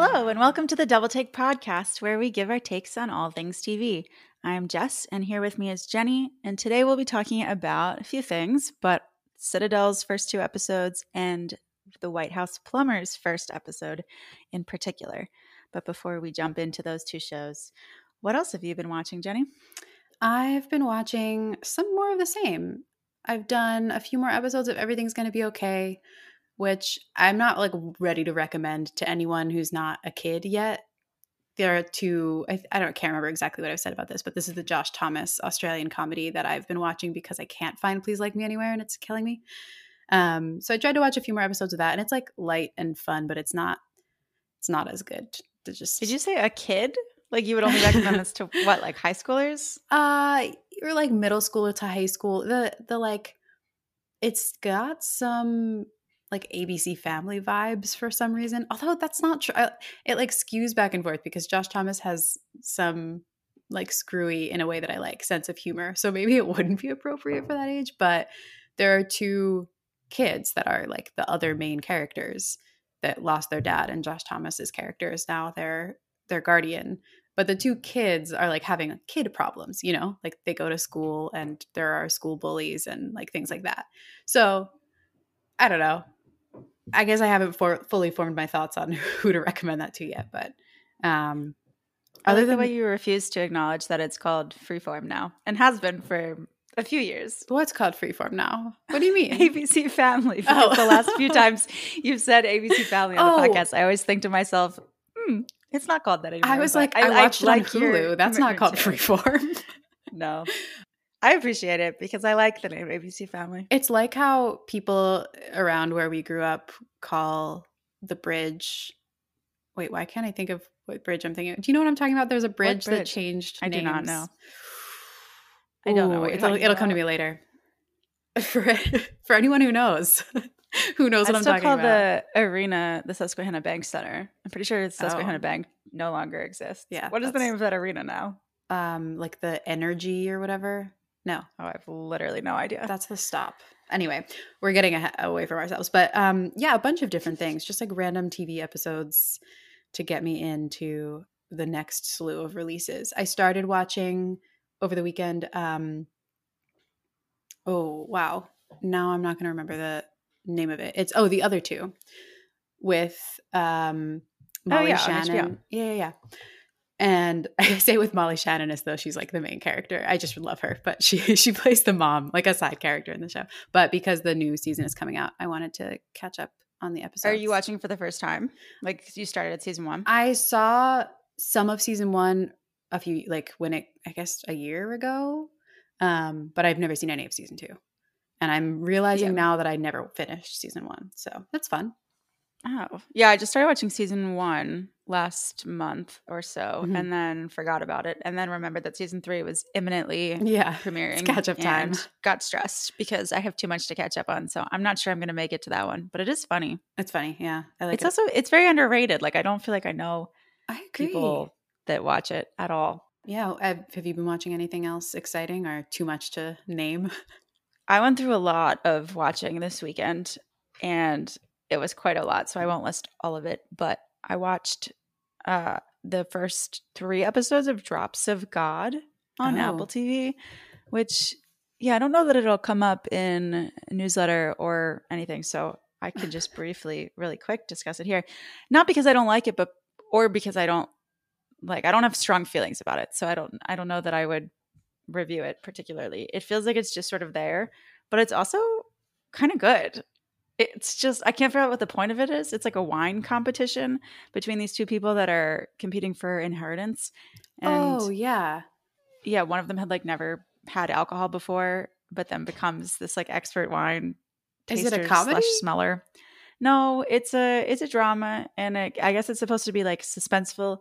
Hello, and welcome to the Double Take podcast, where we give our takes on all things TV. I'm Jess, and here with me is Jenny, and today we'll be talking about a few things, but Citadel's first two episodes and the White House Plumbers first episode in particular. But before we jump into those two shows, what else have you been watching, Jenny? I've been watching some more of the same. I've done a few more episodes of Everything's Gonna Be Okay, which I'm not like ready to recommend to anyone who's not a kid yet. There are two, I, I don't can't remember exactly what I've said about this, but this is the Josh Thomas Australian comedy that I've been watching because I can't find Please Like Me Anywhere and it's killing me. Um, so I tried to watch a few more episodes of that and it's like light and fun, but it's not, it's not as good. To just Did you say a kid? Like you would only recommend this to what, like high schoolers? Uh, you're like middle school to high school. The the like, it's got some like ABC Family vibes for some reason. Although that's not true. Uh, it like skews back and forth because Josh Thomas has some like screwy in a way that I like sense of humor. So maybe it wouldn't be appropriate for that age. But there are two kids that are like the other main characters that lost their dad, and Josh Thomas's character is now their their guardian but the two kids are like having kid problems you know like they go to school and there are school bullies and like things like that so i don't know i guess i haven't for- fully formed my thoughts on who to recommend that to yet but um other like than the way you refuse to acknowledge that it's called freeform now and has been for a few years. What's called freeform now? What do you mean? ABC Family. oh. the last few times you've said ABC Family on the oh. podcast, I always think to myself, hmm, it's not called that anymore. I was like, I, I watched I, it like on Hulu. That's not called Freeform. no. I appreciate it because I like the name ABC Family. It's like how people around where we grew up call the bridge. Wait, why can't I think of what bridge I'm thinking? Of? Do you know what I'm talking about? There's a bridge, bridge? that changed. I names. do not know. I don't know. it'll, it'll come to me later. For for anyone who knows. Who knows what I am talking about. I still call the arena the Susquehanna Bank Center. I'm pretty sure Susquehanna oh. Bank no longer exists. Yeah. What is the name of that arena now? Um, like the Energy or whatever. No. Oh, I've literally no idea. That's the stop. Anyway, we're getting a- away from ourselves, but um, yeah, a bunch of different things, just like random TV episodes to get me into the next slew of releases. I started watching over the weekend. Um, oh wow! Now I'm not going to remember the name of it. It's oh the other two with um oh, Molly oh, yeah, Shannon. Yeah, yeah, yeah. And I say with Molly Shannon as though she's like the main character. I just love her, but she she plays the mom, like a side character in the show. But because the new season is coming out, I wanted to catch up on the episodes. Are you watching for the first time? Like you started at season one? I saw some of season one a few like when it I guess a year ago. Um, but I've never seen any of season two. And I'm realizing yeah. now that I never finished season one. So that's fun. Oh, yeah. I just started watching season one last month or so mm-hmm. and then forgot about it. And then remembered that season three was imminently yeah, premiering. catch up time. Got stressed because I have too much to catch up on. So I'm not sure I'm going to make it to that one, but it is funny. It's funny. Yeah. I like it's it. also, it's very underrated. Like, I don't feel like I know I agree. people that watch it at all. Yeah. Have you been watching anything else exciting or too much to name? I went through a lot of watching this weekend and it was quite a lot, so I won't list all of it, but I watched uh the first 3 episodes of Drops of God on oh. Apple TV, which yeah, I don't know that it'll come up in a newsletter or anything, so I can just briefly really quick discuss it here. Not because I don't like it, but or because I don't like I don't have strong feelings about it. So I don't I don't know that I would review it particularly. It feels like it's just sort of there, but it's also kind of good. It's just I can't figure out what the point of it is. It's like a wine competition between these two people that are competing for inheritance. And oh yeah, yeah. One of them had like never had alcohol before, but then becomes this like expert wine. Is it a comedy? Smeller. No, it's a it's a drama, and it, I guess it's supposed to be like suspenseful,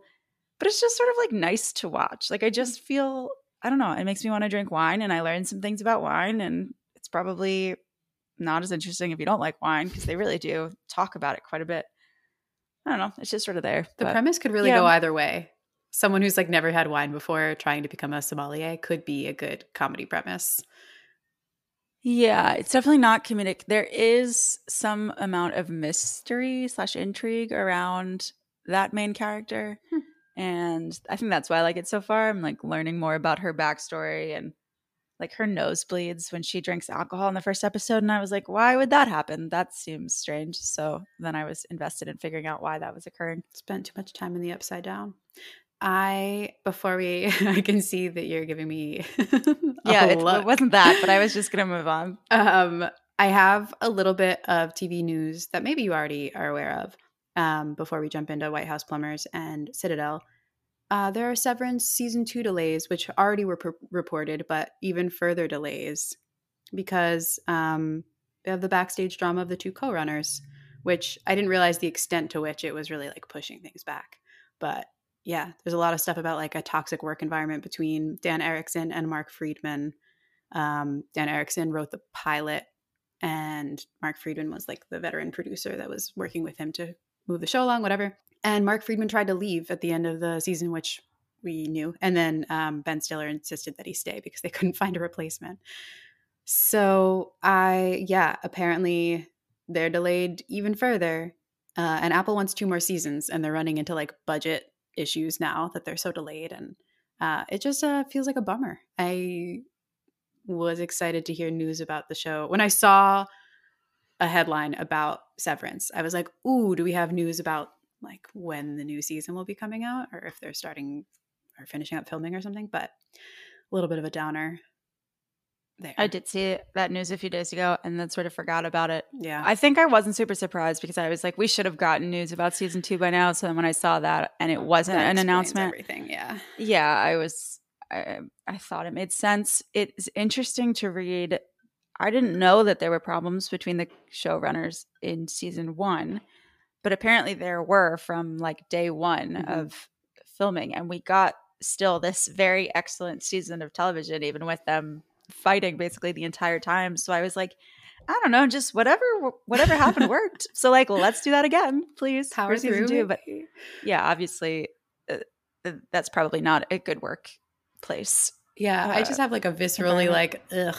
but it's just sort of like nice to watch. Like I just feel I don't know. It makes me want to drink wine, and I learned some things about wine, and it's probably not as interesting if you don't like wine because they really do talk about it quite a bit. I don't know. It's just sort of there. The but, premise could really yeah. go either way. Someone who's like never had wine before trying to become a sommelier could be a good comedy premise. Yeah, it's definitely not comedic. There is some amount of mystery slash intrigue around that main character. Hmm. And I think that's why I like it so far. I'm like learning more about her backstory and like her nose bleeds when she drinks alcohol in the first episode. And I was like, why would that happen? That seems strange. So then I was invested in figuring out why that was occurring. Spent too much time in the upside down. I before we I can see that you're giving me yeah, it, it wasn't that, but I was just gonna move on. Um, I have a little bit of TV news that maybe you already are aware of. Um, before we jump into White House Plumbers and Citadel, uh, there are Severance season two delays, which already were pr- reported, but even further delays because um, have the backstage drama of the two co-runners, which I didn't realize the extent to which it was really like pushing things back. But yeah, there's a lot of stuff about like a toxic work environment between Dan Erickson and Mark Friedman. Um, Dan Erickson wrote the pilot, and Mark Friedman was like the veteran producer that was working with him to move the show along, whatever. And Mark Friedman tried to leave at the end of the season, which we knew. And then um, Ben Stiller insisted that he stay because they couldn't find a replacement. So I, yeah, apparently they're delayed even further. Uh, and Apple wants two more seasons, and they're running into like budget issues now that they're so delayed and uh, it just uh, feels like a bummer i was excited to hear news about the show when i saw a headline about severance i was like ooh do we have news about like when the new season will be coming out or if they're starting or finishing up filming or something but a little bit of a downer there I did see that news a few days ago and then sort of forgot about it. yeah I think I wasn't super surprised because I was like, we should have gotten news about season two by now. So then when I saw that and it wasn't That an announcement, everything yeah yeah, I was, I, I thought it made sense. It's interesting to read. I didn't know that there were problems between the showrunners in season one, but apparently there were from like day one Mhm. of filming. And we got still this very excellent season of television, even with them fighting basically the entire time. So I was like, I don't know, just whatever whatever happened worked. So like, let's do that again, please. power for season through two. But yeah, obviously, uh, uh, that's probably not a good work place. Yeah, I uh, just have like a viscerally like ugh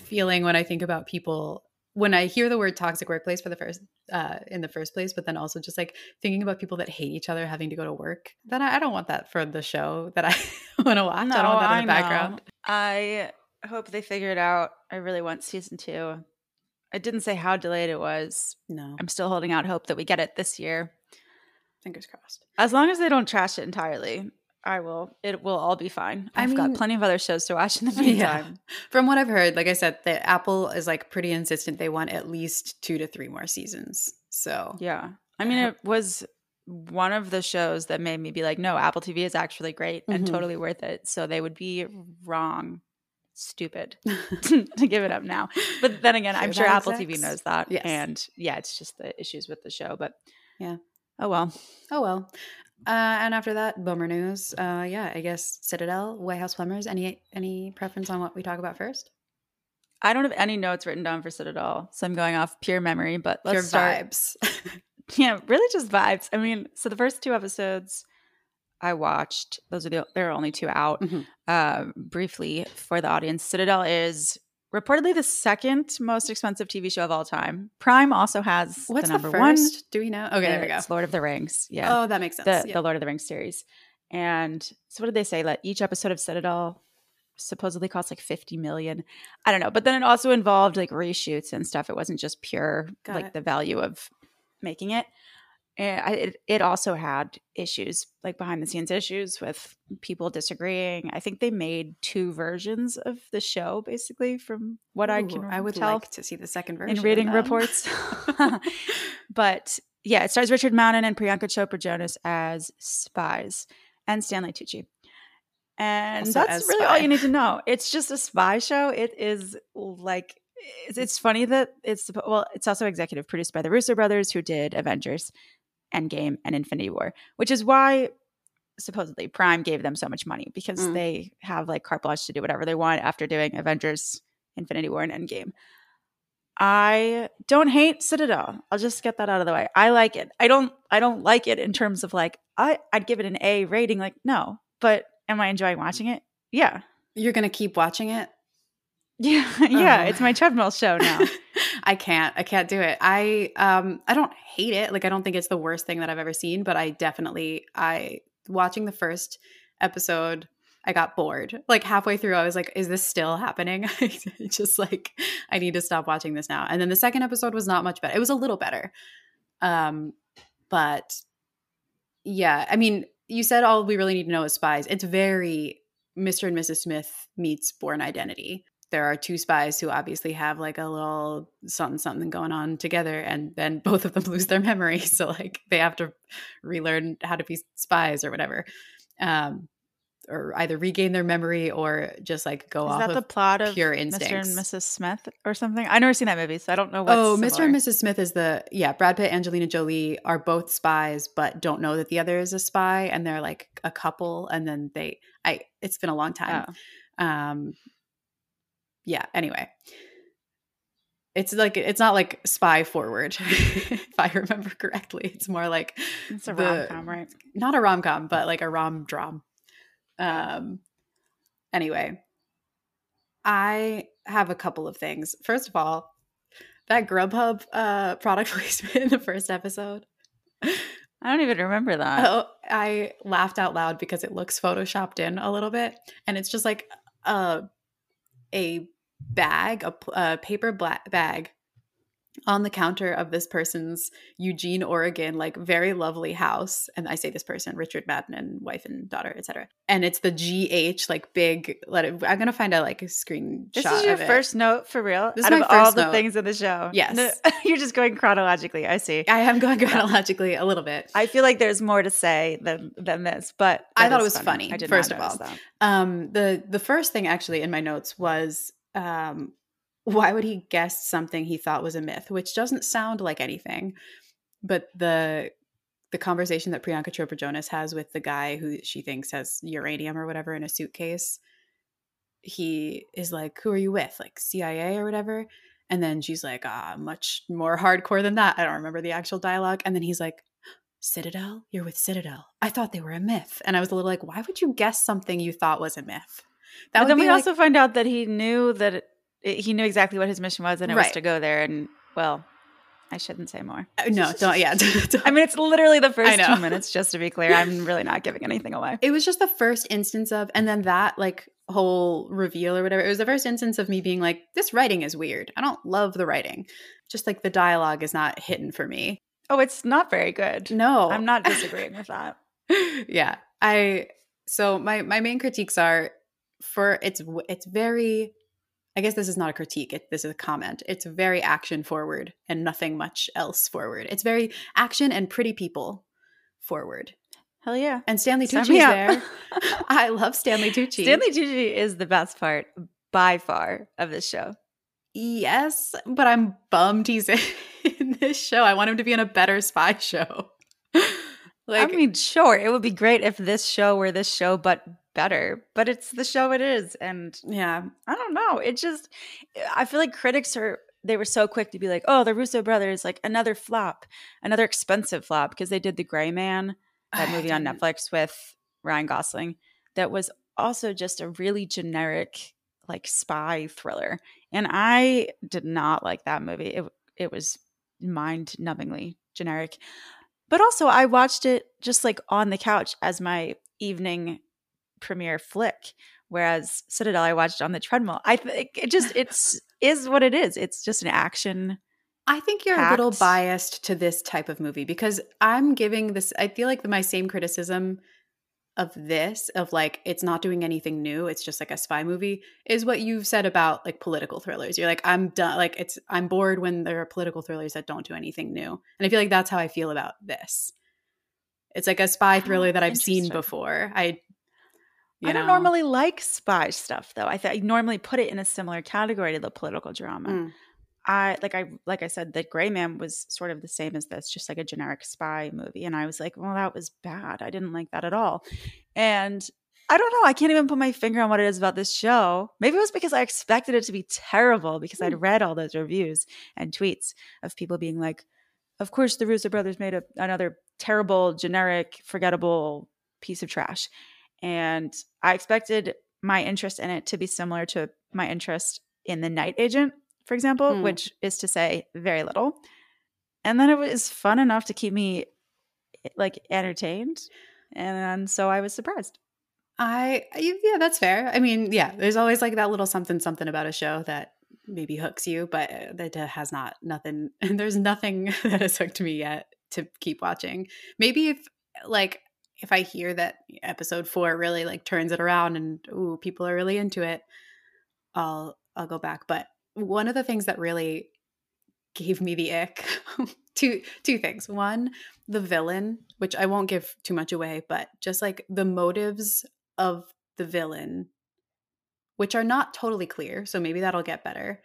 feeling when I think about people when I hear the word toxic workplace for the first uh in the first place, but then also just like thinking about people that hate each other having to go to work. Then I, I don't want that for the show that I want to watch. No, I don't want that in the background. I hope they figure it out. I really want season two. I didn't say how delayed it was. No, I'm still holding out hope that we get it this year. fingers crossed. As long as they don't trash it entirely, I will. It will all be fine. I I've mean- got plenty of other shows to watch in the Yeah. meantime. From what I've heard, like I said, the Apple is like pretty insistent. They want at least two to three more seasons. So Yeah. I mean, it was one of the shows that made me be like, no, Apple TV is actually great and Mhm. totally worth it. So they would be wrong, stupid to give it up now. But then again, I'm Sure sure that Apple TV knows that. Yes. And yeah, it's just the issues with the show. But Yeah. Oh, well. Oh well. Uh, and after that, bummer news. Uh, yeah, I guess Citadel, White House Plumbers. Any any preference on what we talk about first? I don't have any notes written down for Citadel. So I'm going off pure memory. But let's Your start. vibes. Yeah, really just vibes. I mean, so the first two episodes I watched, those are the there are only two out. Mhm. Uh, briefly for the audience, Citadel is reportedly the second most expensive TV show of all time. Prime also has What's the the, number first? one. Do we know? Okay, there we go. It's Lord of the Rings. Yeah, Oh, that makes sense. the Yeah. the Lord of the Rings series. And so, what did they say? That each episode of Citadel supposedly cost like 50 million. I don't know. But then it also involved like reshoots and stuff. It wasn't just pure Got like it. the value of making it. Eh, I, it, it also had issues, like behind the scenes issues with people disagreeing. I think they made two versions of the show, basically, from what I can I would tell like to see the second version in reading reports. but yeah, it stars Richard Madden and Priyanka Chopra Jonas as spies and Stanley Tucci. And Also that's really all you need to know. It's just a spy show. It is like it's, it's funny that it's well, it's also executive produced by the Russo brothers who did Avengers, Endgame, and Infinity War, which is why supposedly Prime gave them so much money because Mm. they have like carte blanche to do whatever they want after doing Avengers, Infinity War, and Endgame. I don't hate Citadel. I'll just get that out of the way. I like it. I don't I don't like it in terms of like I I'd give it an A rating like no, but am I enjoying watching it? Yeah. You're gonna keep watching it. Yeah, yeah, Oh. it's my treadmill show now. I can't. I can't do it. I um I don't hate it. Like I don't think it's the worst thing that I've ever seen, but I definitely I watching the first episode I got bored. Like halfway through I was like is this still happening? Just like I need to stop watching this now. And then the second episode was not much better. It was a little better. Um but yeah, I mean, you said all we really need to know is spies. It's very Mr. and Mrs. Smith meets Bourne Identity there are two spies who obviously have like a little something something going on together and then both of them lose their memory so like they have to relearn how to be spies or whatever um or either regain their memory or just like go Is off that the plot of pure Mr. and. Mrs. Smith or something? I've never seen that movie, so I don't know what's oh mr and mrs smith is the yeah brad pitt and angelina jolie are both spies but don't know that the other is a spy and they're like a couple and then they i it's been a long time Oh. um yeah anyway. It's like it's not like spy forward if i remember correctly. It's more like It's a rom com, right? not a rom-com but like a rom dram um anyway i have a couple of things. First of all that grubhub uh product placement in the first episode. I don't even remember that. Oh, I laughed out loud because it looks photoshopped in a little bit, and it's just like a a bag, a, a paper bag on the counter of this person's Eugene, Oregon, like very lovely house. And I say this person, Richard Madden, wife and daughter, etc. And it's the GH, like big. Let it. I'm gonna find a like a screenshot. This is your of it. first note for real? This is Out my of all first the note. things in the show. Yes. No, you're just going chronologically. I see. I am going chronologically a little bit. I feel like there's more to say than than this, but I thought it was funny, I did first not of all. Um, the the first thing actually in my notes was um, why would he guess something he thought was a myth, which doesn't sound like anything, but the the conversation that Priyanka Chopra Jonas has with the guy who she thinks has uranium or whatever in a suitcase, he is like, "Who are you with? Like CIA or whatever?" And then she's like, "Ah, much more hardcore than that." I don't remember the actual dialogue. And then he's like, Citadel? You're with Citadel. I thought they were a myth. And I was a little like, why would you guess something you thought was a myth? That but then we like, also find out that he knew that it- he knew exactly what his mission was, and it was to go there. And well, I shouldn't say more. Uh, no, don't, yeah. don't- I mean, it's literally the first two minutes. Just to be clear, I'm really not giving anything away. it was just the first instance of, and then that like whole reveal or whatever, it was the first instance of me being like, this writing is weird. I don't love the writing. Just like the dialogue is not hitting for me. Oh, it's not very good. No, I'm not disagreeing with that. yeah i so my my main critiques are for it's it's very i guess this is not a critique it, this is a comment. It's very action forward and nothing much else forward. It's very action and pretty people forward. Hell yeah. and stanley tucci's there. I love stanley tucci. Stanley Tucci is the best part by far of this show. yes but i'm bummed he's in this show. I want him to be in a better spy show like I mean, sure, it would be great if this show were this show, but better. But it's the show it is, and yeah I don't know. It just, I feel like critics are. They were so quick to be like, "Oh, the Russo brothers, like another flop, another expensive flop," because they did the Gray Man, that movie on Netflix with Ryan Gosling, that was also just a really generic, like spy thriller, and I did not like that movie. It it was mind numbingly generic. But also, I watched it just like on the couch as my evening premiere flick. Whereas Citadel, I watched on the treadmill. I think it just it's is what it is. It's just an action. I think you're a little biased to this type of movie because I'm giving this, I feel like my same criticism of this, of like, it's not doing anything new. It's just like a spy movie, is what you've said about like political thrillers. You're like, I'm done. Like, it's, I'm bored when there are political thrillers that don't do anything new. And I feel like that's how I feel about this. It's like a spy Oh, thriller that I've seen before. I, you I don't know. normally like spy stuff though. I, th- I normally put it in a similar category to the political drama. Mm. I like I like I said, that Gray Man was sort of the same as this, just like a generic spy movie. And I was like, well, that was bad. I didn't like that at all. And I don't know. I can't even put my finger on what it is about this show. Maybe it was because I expected it to be terrible because I'd hmm. read all those reviews and tweets of people being like, of course, the Russo brothers made a, another terrible, generic, forgettable piece of trash. And I expected my interest in it to be similar to my interest in The Night Agent, for example, Mm. which is to say very little. And then it was fun enough to keep me like entertained. And so I was surprised. I yeah, that's fair. I mean, yeah, there's always like that little something something about a show that maybe hooks you, but uh, that uh, has not nothing. There's nothing that has hooked me yet to keep watching. Maybe if like if I hear that episode four really like turns it around and ooh, people are really into it, I'll I'll go back. But one of the things that really gave me the ick two two things. One the villain which i won't give too much away but just like the motives of the villain which are not totally clear so maybe that'll get better.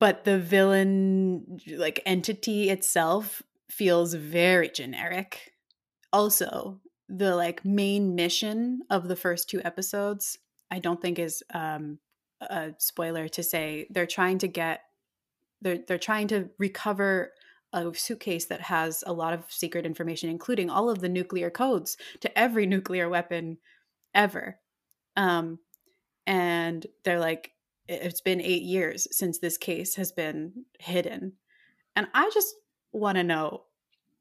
But the villain like entity itself feels very generic. Also the like main mission of the first two episodes i don't think is um a spoiler to say they're trying to get they're they're trying to recover a suitcase that has a lot of secret information including all of the nuclear codes to every nuclear weapon ever. Um and they're like it's been 8 years since this case has been hidden. And i just want to know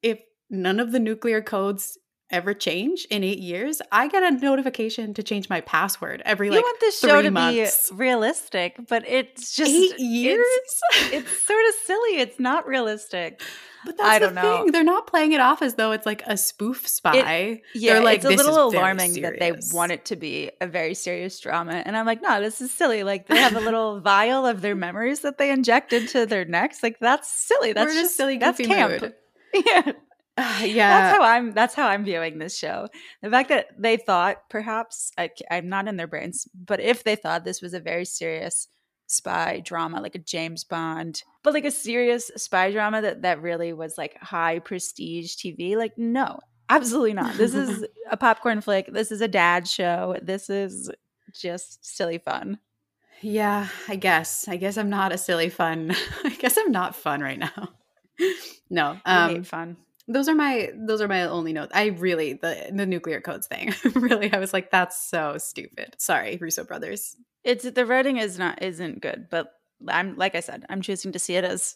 if none of the nuclear codes ever change in 8 years i get a notification to change my password every you like want this show to months. be realistic, but it's just 8 years It's, it's sort of silly. It's not realistic. But that's I the don't know. thing. They're not playing it off as though it's like a spoof spy. Yeah, They're like, it's a little alarming that they want it to be a very serious drama. And I'm like, no, this is silly. Like they have a little vial of their memories that they inject into their necks. Like that's silly. That's We're just silly, that's camp. mood. Yeah. Ah, yeah. That's how I'm that's how I'm viewing this show. The fact that they thought perhaps I, I'm not in their brains, but if they thought this was a very serious spy drama like a James Bond, but like a serious spy drama that that really was like high prestige TV, like no. Absolutely not. This is a popcorn flick. This is a dad show. This is just silly fun. yeah, I guess. I guess I'm not a silly fun. I guess I'm not fun right now. no. Um fun. Those are my those are my only notes. I really the the nuclear codes thing. really I was like that's so stupid. Sorry, Russo brothers. It's the writing is not isn't good, but I'm like I said, I'm choosing to see it as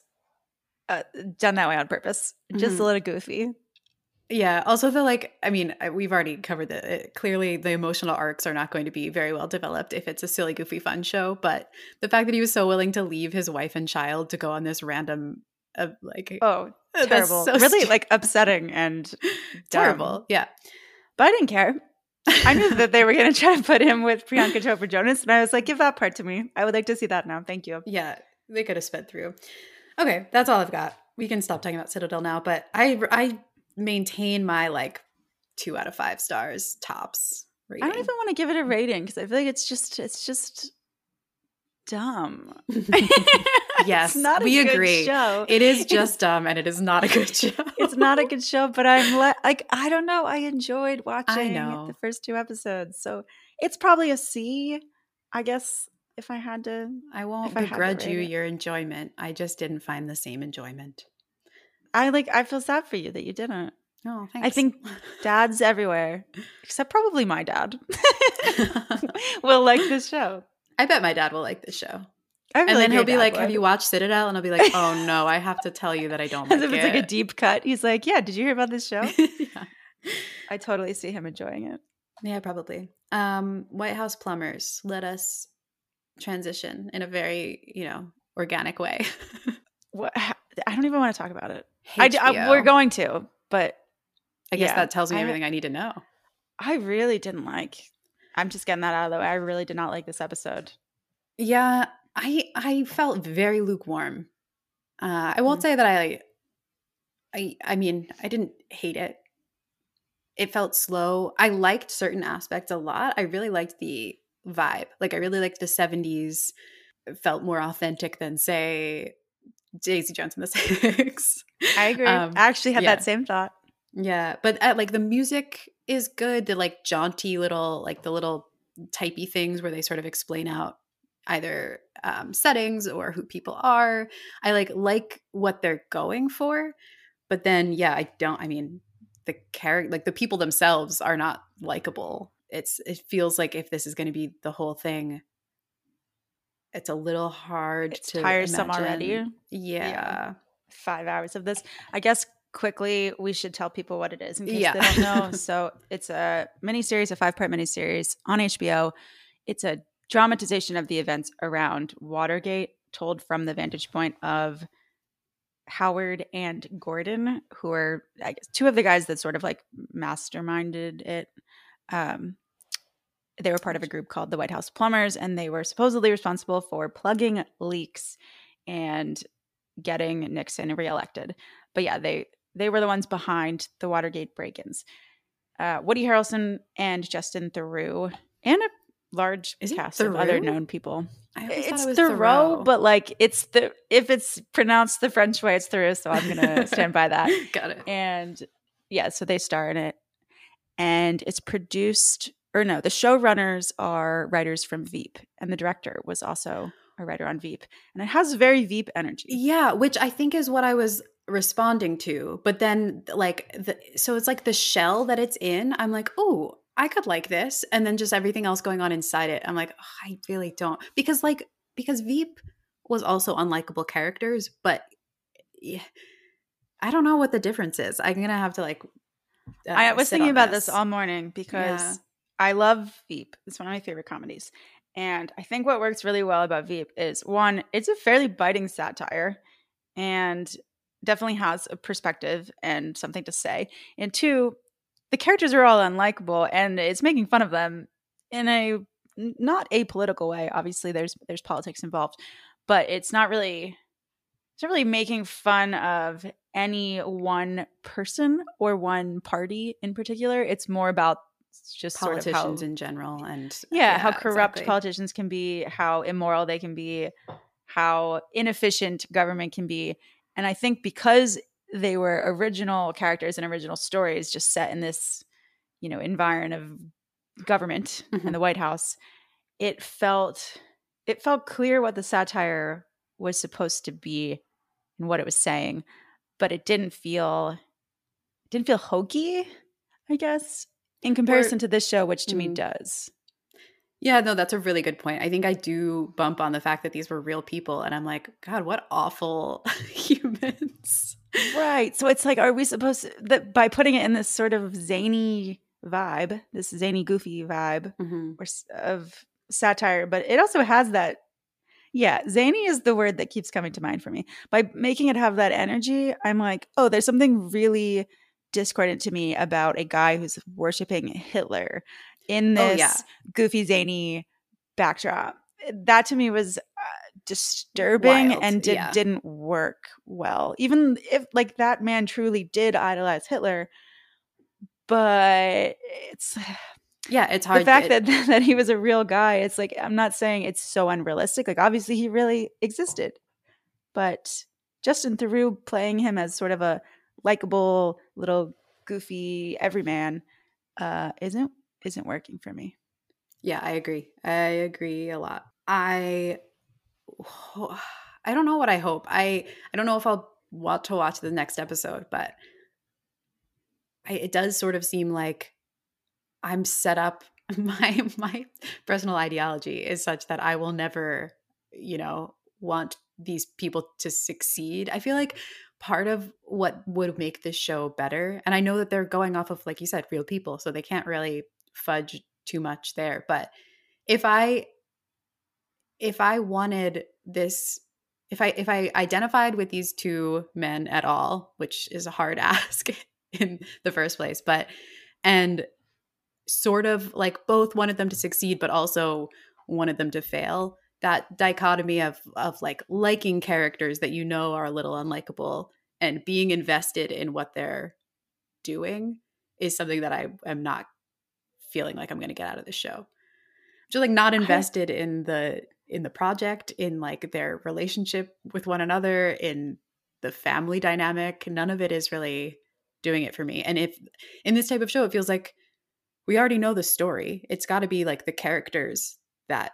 uh, done that way on purpose, just Mhm. a little goofy. Yeah. Also, the like, I mean, we've already covered that. It, clearly, the emotional arcs are not going to be very well developed if it's a silly, goofy, fun show. But the fact that he was so willing to leave his wife and child to go on this random, uh, like, Oh, terrible! so really like upsetting and terrible. Yeah. But I didn't care. I knew that they were going to try to put him with Priyanka Chopra Jonas, and I was like, give that part to me. I would like to see that now. Thank you. yeah, they could have sped through. Okay, that's all I've got. We can stop talking about Citadel now. But I, I maintain my like two out of five stars tops. I don't even want to give it a rating because I feel like it's just it's just dumb. Yes, it's not a we good agree. Show. It is just dumb, and it is not a good show. it's not a good show, but I'm le- like I don't know. I enjoyed watching know. the first two episodes, so it's probably a C, I guess. If I had to, I won't if I begrudge you it. your enjoyment. I just didn't find the same enjoyment. I like. I feel sad for you that you didn't. Oh, thanks. I think dads everywhere, except probably my dad, will like this show. I bet my dad will like this show. I feel And then he'll be like, would. "Have you watched Citadel?" And I'll be like, "Oh no, I have to tell you that I don't As like if it's like a deep cut. He's like, "Yeah, did you hear about this show?" yeah. I totally see him enjoying it. yeah, probably. Um, White House plumbers. Let us transition in a very, you know, organic way. What? I don't even want to talk about it. I, I- HBO. we're going to, but I guess yeah, that tells me I- everything I need to know. I really didn't like. I'm just getting that out of the way. I really did not like this episode. Yeah, I I felt very lukewarm. Uh, I won't Mm. say that I, I I mean I didn't hate it. It felt slow. I liked certain aspects a lot. I really liked the vibe. Like I really liked the '70s. It felt more authentic than say Daisy Jones and the Six. I agree. Um, I actually had yeah. that same thought. Yeah, but uh, like the music is good. The like jaunty little like the little typey things where they sort of explain out either um, settings or who people are. I like like what they're going for, but then yeah, I don't. I mean, the character like the people themselves are not likable. It's it feels like if this is going to be the whole thing, it's a little hard It's to tiresome imagine. already. Yeah. Five hours of this. I guess quickly we should tell people what it is in case Yeah. they don't know. so it's a miniseries, a five part miniseries on HBO. It's a dramatization of the events around Watergate, told from the vantage point of Howard and Gordon, who are I guess two of the guys that sort of like masterminded it. Um, they were part of a group called the White House Plumbers, and they were supposedly responsible for plugging leaks and getting Nixon reelected. But yeah, they they were the ones behind the Watergate break-ins. Uh, Woody Harrelson and Justin Theroux, and a large Is cast of other known people. I It's it was Thoreau, Thoreau. but like it's the if it's pronounced the French way, it's Theroux. So I'm gonna stand by that. Got it. And yeah, so they star in it. And it's produced, or no, the showrunners are writers from Veep. And the director was also a writer on Veep. And it has very Veep energy. Yeah, which I think is what I was responding to. But then, like, the, so it's like the shell that it's in. I'm like, oh, I could like this, and then just everything else going on inside it. I'm like, "Ugh, I really don't because, like, because Veep was also unlikable characters, but yeah, I don't know what the difference is. I'm gonna have to like. uh, I was thinking about this. all morning because Yeah. I love Veep. It's one of my favorite comedies. And I think what works really well about Veep is one, it's a fairly biting satire and definitely has a perspective and something to say. And two, the characters are all unlikable and it's making fun of them in a not apolitical way. Obviously there's there's politics involved, but it's not really it's not really making fun of any one person or one party in particular. It's more about just sort of how politicians in general and uh, yeah, how corrupt exactly. politicians can be, how immoral they can be, how inefficient government can be. And I think because they were original characters and original stories just set in this, you know, environment of government Mhm. and the White House, it felt it felt clear what the satire was supposed to be and what it was saying, but it didn't feel it didn't feel hokey, I guess, in comparison to this show, which to me Mm. does. Yeah, no, that's a really good point. I think I do bump on the fact that these were real people, and I'm like, God, what awful humans. Right. So it's like, are we supposed to, that by putting it in this sort of zany vibe, this zany, goofy vibe Mhm. or of satire, but it also has that. Yeah, zany is the word that keeps coming to mind for me. By making it have that energy, I'm like, oh, there's something really discordant to me about a guy who's worshiping Hitler in Oh, this yeah. goofy, zany backdrop. That to me was uh, disturbing Wild, and did, yeah. didn't work well. Even if, like, that man truly did idolize Hitler, but it's Yeah, it's hard. the fact it- that that he was a real guy it's like i'm not saying it's so unrealistic like obviously he really existed but justin Theroux playing him as sort of a likable little goofy everyman uh isn't isn't working for me Yeah, I agree. I agree a lot. I I don't know what I hope. I I don't know if I'll want to watch the next episode, but I, it does sort of seem like I'm set up. My my personal ideology is such that I will never, you know, want these people to succeed. I feel like part of what would make this show better, and I know that they're going off of, like you said, real people, so they can't really fudge too much there. But if I if I wanted this if I if I identified with these two men at all, which is a hard ask in the first place, but and sort of like both wanted them to succeed but also wanted them to fail, that dichotomy of of like liking characters that you know are a little unlikable and being invested in what they're doing is something that I am not feeling like I'm going to get out of the show. Just like not I- invested in the in the project, in like their relationship with one another, in the family dynamic. None of it is really doing it for me. And if in this type of show, it feels like we already know the story. It's got to be like the characters that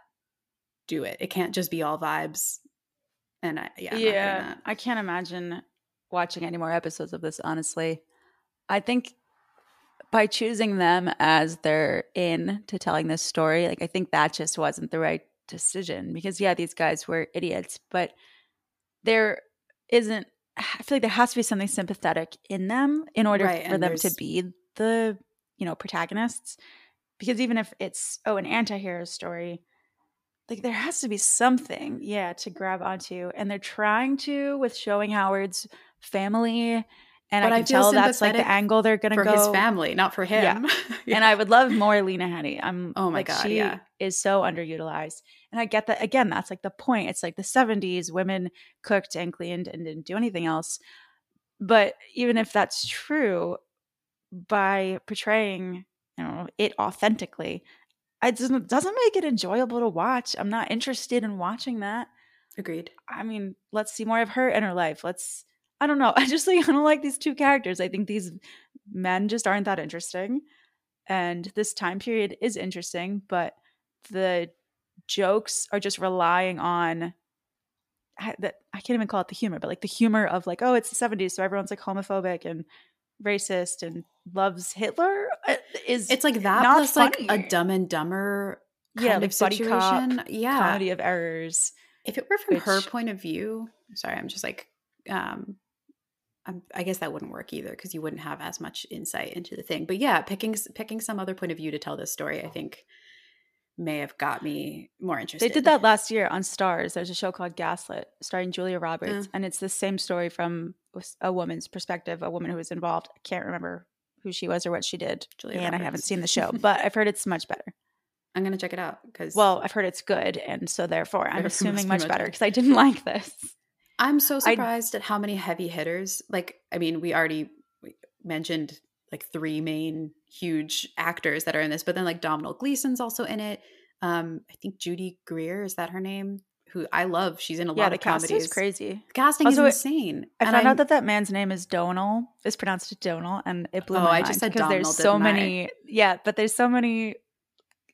do it. It can't just be all vibes. And I, yeah, I'm not getting yeah i can't imagine watching any more episodes of this honestly i think by choosing them as their in to telling this story like i think that just wasn't the right decision because yeah, these guys were idiots, but there isn't I feel like there has to be something sympathetic in them in order Right, for them to be the, you know, protagonists. Because even if it's oh, an anti-hero story, like there has to be something, yeah, to grab onto. And they're trying to with showing Howard's family. And But I I can feel tell that's like the angle they're gonna for go his family, not for him. Yeah, and I would love more Lena Headey. I'm Oh my like, God, she yeah. is so underutilized. And I get that again, that's like the point. It's like the 70s, women cooked and cleaned and didn't do anything else. But even if that's true, by portraying, you know, it authentically, it doesn't doesn't make it enjoyable to watch. I'm not interested in watching that. Agreed. I mean, let's see more of her inner life. Let's I don't know. I just like I don't like these two characters. I think these men just aren't that interesting. And this time period is interesting, but the jokes are just relying on I, that I can't even call it the humor, but like the humor of like, oh, it's the 70s, so everyone's like homophobic and racist and loves Hitler uh, is It's like that not plus like a dumb and dumber kind Yeah, of like buddy cop, yeah. comedy of errors. If it were from her point of view, sorry, I'm just like, um, I guess that wouldn't work either because you wouldn't have as much insight into the thing. But yeah, picking picking some other point of view to tell this story, I think, may have got me more interested. They did that last year on Starz. There's a show called Gaslit starring Julia Roberts, oh. and it's the same story from a woman's perspective, a woman who was involved. I can't remember who she was or what she did, Julia and I haven't seen the show, but I've heard it's much better. I'm gonna check it out because Well, I've heard it's good, and so therefore I'm Therefore must be assuming much much better. because I didn't like this. I'm so I- surprised at how many heavy hitters. Like, I mean, we already mentioned like three main huge actors that are in this, but then like Domhnall Gleeson's also in it. Um, I think Judy Greer is that her name? Who I love. She's in a yeah, lot of comedies. is crazy. The casting Also, is insane. I And found I'm- out that that man's name is Donal. Is pronounced Donal, and it blew Oh, my I mind just said because there's so didn't I? many. Yeah, but there's so many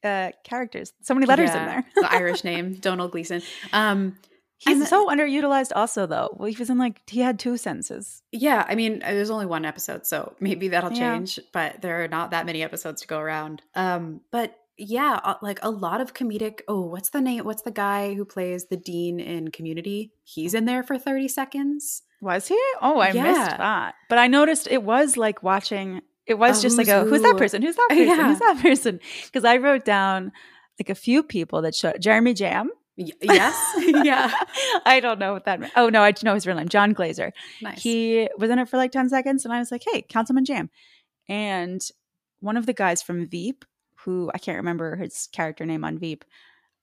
uh characters, so many letters in there. the Irish name, Donal Gleeson. Um, He's And- so underutilized, also though. Well, he was in like he had two sentences. yeah, I mean, there's only one episode, so maybe that'll Yeah. change. But there are not that many episodes to go around. Um, but yeah, like a lot of comedic. Oh, what's the name? What's the guy who plays the dean in Community? He's in there for 30 seconds. Was he? Oh, I Yeah. missed that. But I noticed it was like watching. It was A just like a who's that person? Who's that person? Yeah. Who's that person? Because I wrote down like a few people that showed Jeremy Jamm. Y- yes, yeah, I don't know what that. meant. Oh no, I know his real name, Jon Glaser. nice. He was in it for like 10 seconds, and I was like, hey, Councilman Jamm. And one of the guys from Veep, who I can't remember his character name on Veep,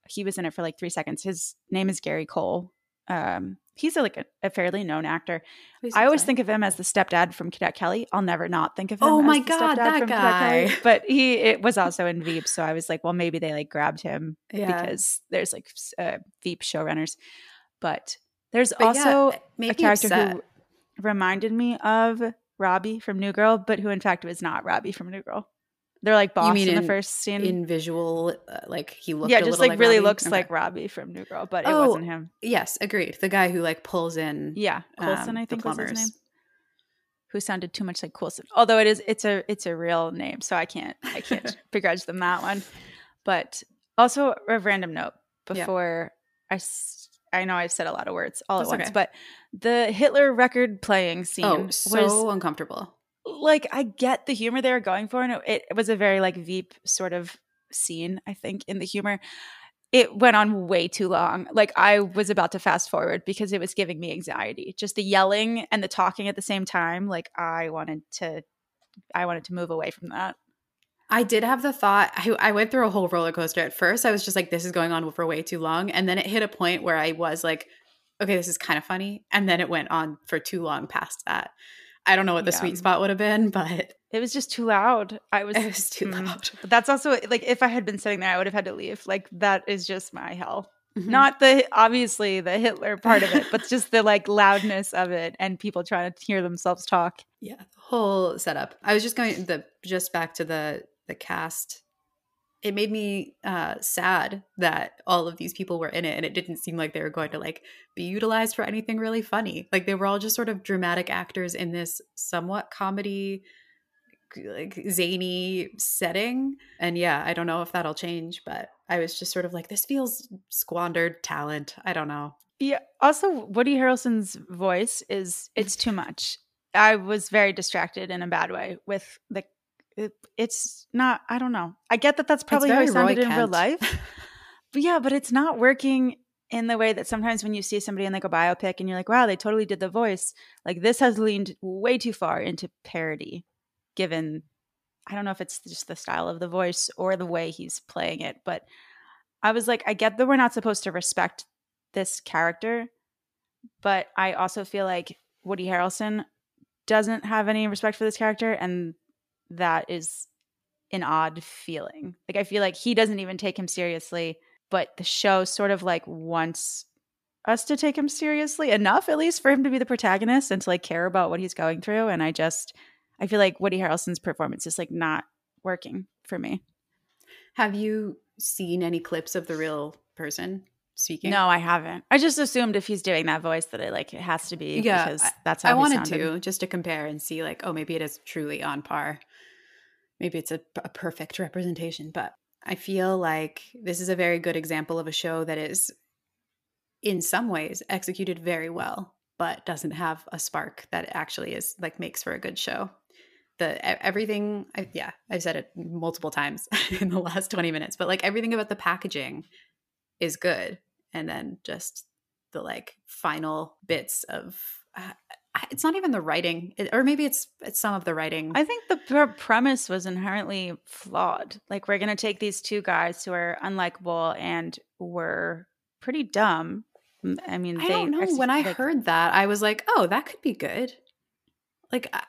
he was in it for like three seconds. His name is Gary Cole. Um, he's a, like a, a fairly known actor. Who's I always think of him as the stepdad from Cadet Kelly. I'll never not think of him. Oh as my the God, stepdad that Kelly. guy. But he it was also in Veep, so I was like, well, maybe they like grabbed him yeah. because there's like uh, Veep showrunners. But there's But also made a character upset. who reminded me of Robbie from New Girl, but who in fact was not Robbie from New Girl. They're like boss mean in the first scene. in visual, uh, like he looked. yeah, a just little like, really Robbie. looks Okay. like Robbie from New Girl, but it Oh, wasn't him. Yes, agreed. The guy who like pulls in. Yeah, Coulson, um, I think was his name. Who sounded too much like Coulson. Although it is it's a it's a real name, so I can't I can't begrudge them that one. But also a random note Yeah. before I s- I know I've said a lot of words all That's at once, okay. but the Hitler record playing scene Oh, was so uncomfortable. Like I get the humor they were going for, and it, it was a very like Veep sort of scene. I think in the humor, it went on way too long. Like I was about to fast forward because it was giving me anxiety. Just the yelling and the talking at the same time. Like I wanted to, I wanted to move away from that. I did have the thought. I, I went through a whole roller coaster. At first, I was just like, "This is going on for way too long," and then it hit a point where I was like, "Okay, this is kind of funny," and then it went on for too long past that. I don't know what the Yeah. sweet spot would have been, but It was just too loud. I was. it was too mm. loud. But that's also like if I had been sitting there, I would have had to leave. Like that is just my hell. Mhm. not the obviously the Hitler part of it, but just the like loudness of it and people trying to hear themselves talk. yeah, the whole setup. I was just going the just back to the the cast. It made me uh, sad that all of these people were in it, and it didn't seem like they were going to like be utilized for anything really funny. Like they were all just sort of dramatic actors in this somewhat comedy like zany setting. And yeah, I don't know if that'll change, but I was just sort of like, this feels squandered talent. I don't know. Yeah. Also, Woody Harrelson's voice is it's too much. I was very distracted in a bad way with the. It, it's not. I don't know. I get that that's probably how he sounded in real life. but yeah, but it's not working in the way that sometimes when you see somebody in like a biopic and you're like, wow, they totally did the voice. Like this has leaned way too far into parody, given I don't know if it's just the style of the voice or the way he's playing it, but I was like, I get that we're not supposed to respect this character, but I also feel like Woody Harrelson doesn't have any respect for this character, and that is an odd feeling. Like I feel like he doesn't even take him seriously but the show sort of like wants us to take him seriously enough at least for him to be the protagonist and to like care about what he's going through and i just i feel like woody harrelson's performance is like not working for me have you seen any clips of the real person speaking no i haven't i just assumed if he's doing that voice that it like it has to be yeah because that's how i wanted sounded. to just to compare and see like oh maybe it is truly on par maybe it's a, a perfect representation but I feel like this is a very good example of a show that is, in some ways, executed very well, but doesn't have a spark that actually is like makes for a good show. The everything, I, yeah, I've said it multiple times in the last 20 minutes, but like everything about the packaging is good. And then just the like final bits of uh, it's not even the writing or maybe it's it's some of the writing. I think the premise was inherently flawed. Like we're going to take these two guys who are unlikable and were pretty dumb. I mean i don't know. when i like, heard that i was like oh that could be good. Like I,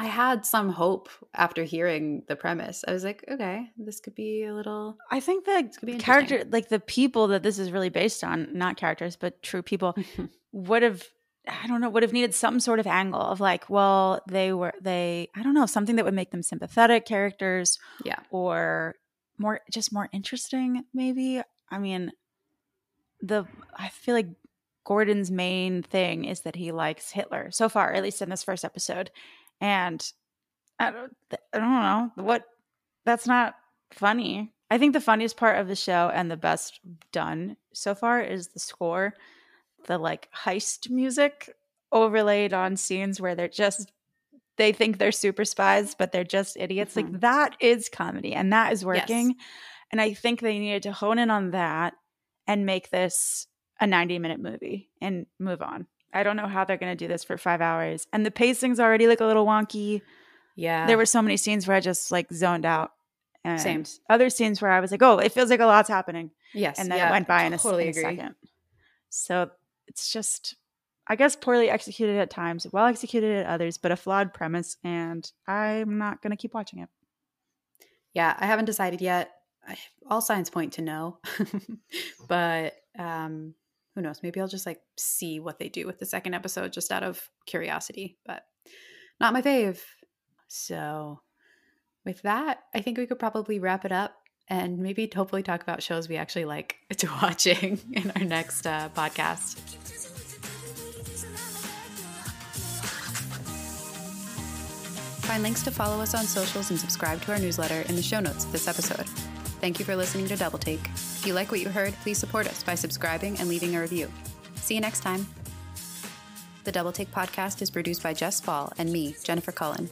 I had some hope after hearing the premise. I was like okay this could be a little i think the character like the people that this is really based on not characters but true people would have I don't know, would have needed some sort of angle of like, well, they were, they, I don't know, something that would make them sympathetic characters. Yeah. Or more, just more interesting, maybe. I mean, the, I feel like Gordon's main thing is that he likes Hitler so far, at least in this first episode. And I don't, I don't know what, that's not funny. I think the funniest part of the show and the best done so far is the score the like heist music overlaid on scenes where they're just they think they're super spies but they're just idiots mm-hmm. like that is comedy and that is working yes. and i think they needed to hone in on that and make this a 90 minute movie and move on i don't know how they're going to do this for five hours and the pacing's already like a little wonky yeah there were so many scenes where i just like zoned out and Same. other scenes where i was like oh it feels like a lot's happening yes and then yeah, it went by in a, totally in a second so it's just I guess poorly executed at times, well executed at others, but a flawed premise, and I'm not going to keep watching it. Yeah, I haven't decided yet. All signs point to no, but um, who knows? Maybe I'll just like see what they do with the second episode just out of curiosity, but not my fave. So, with that, I think we could probably wrap it up and maybe hopefully talk about shows we actually like to watching in our next uh, podcast. Find links to follow us on socials and subscribe to our newsletter in the show notes of this episode. Thank you for listening to Double Take. If you like what you heard, please support us by subscribing and leaving a review. See you next time. The Double Take podcast is produced by Jess Spoll and me, Jennifer Cullen.